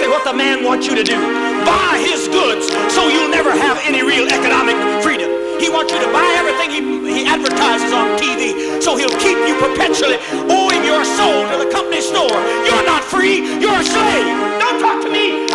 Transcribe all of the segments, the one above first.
exactly what the man wants you to do. Buy his goods so you'll never have any real economic freedom. He wants you to buy everything he, he advertises on TV so he'll keep you perpetually owing your soul to the company store. You're not free, you're a slave. Don't talk to me.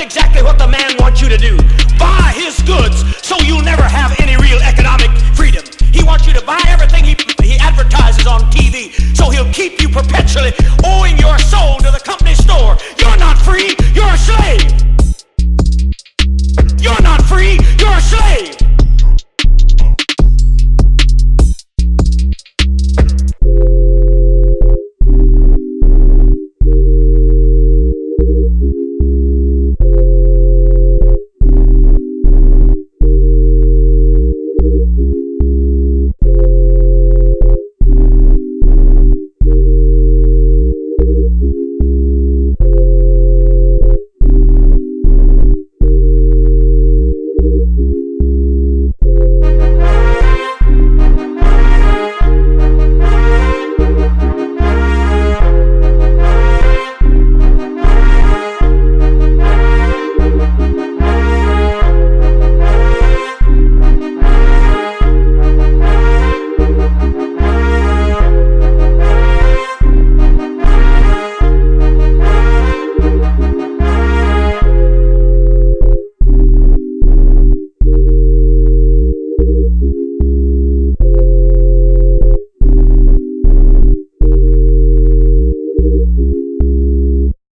exactly what the man wants you to do. Buy his goods so you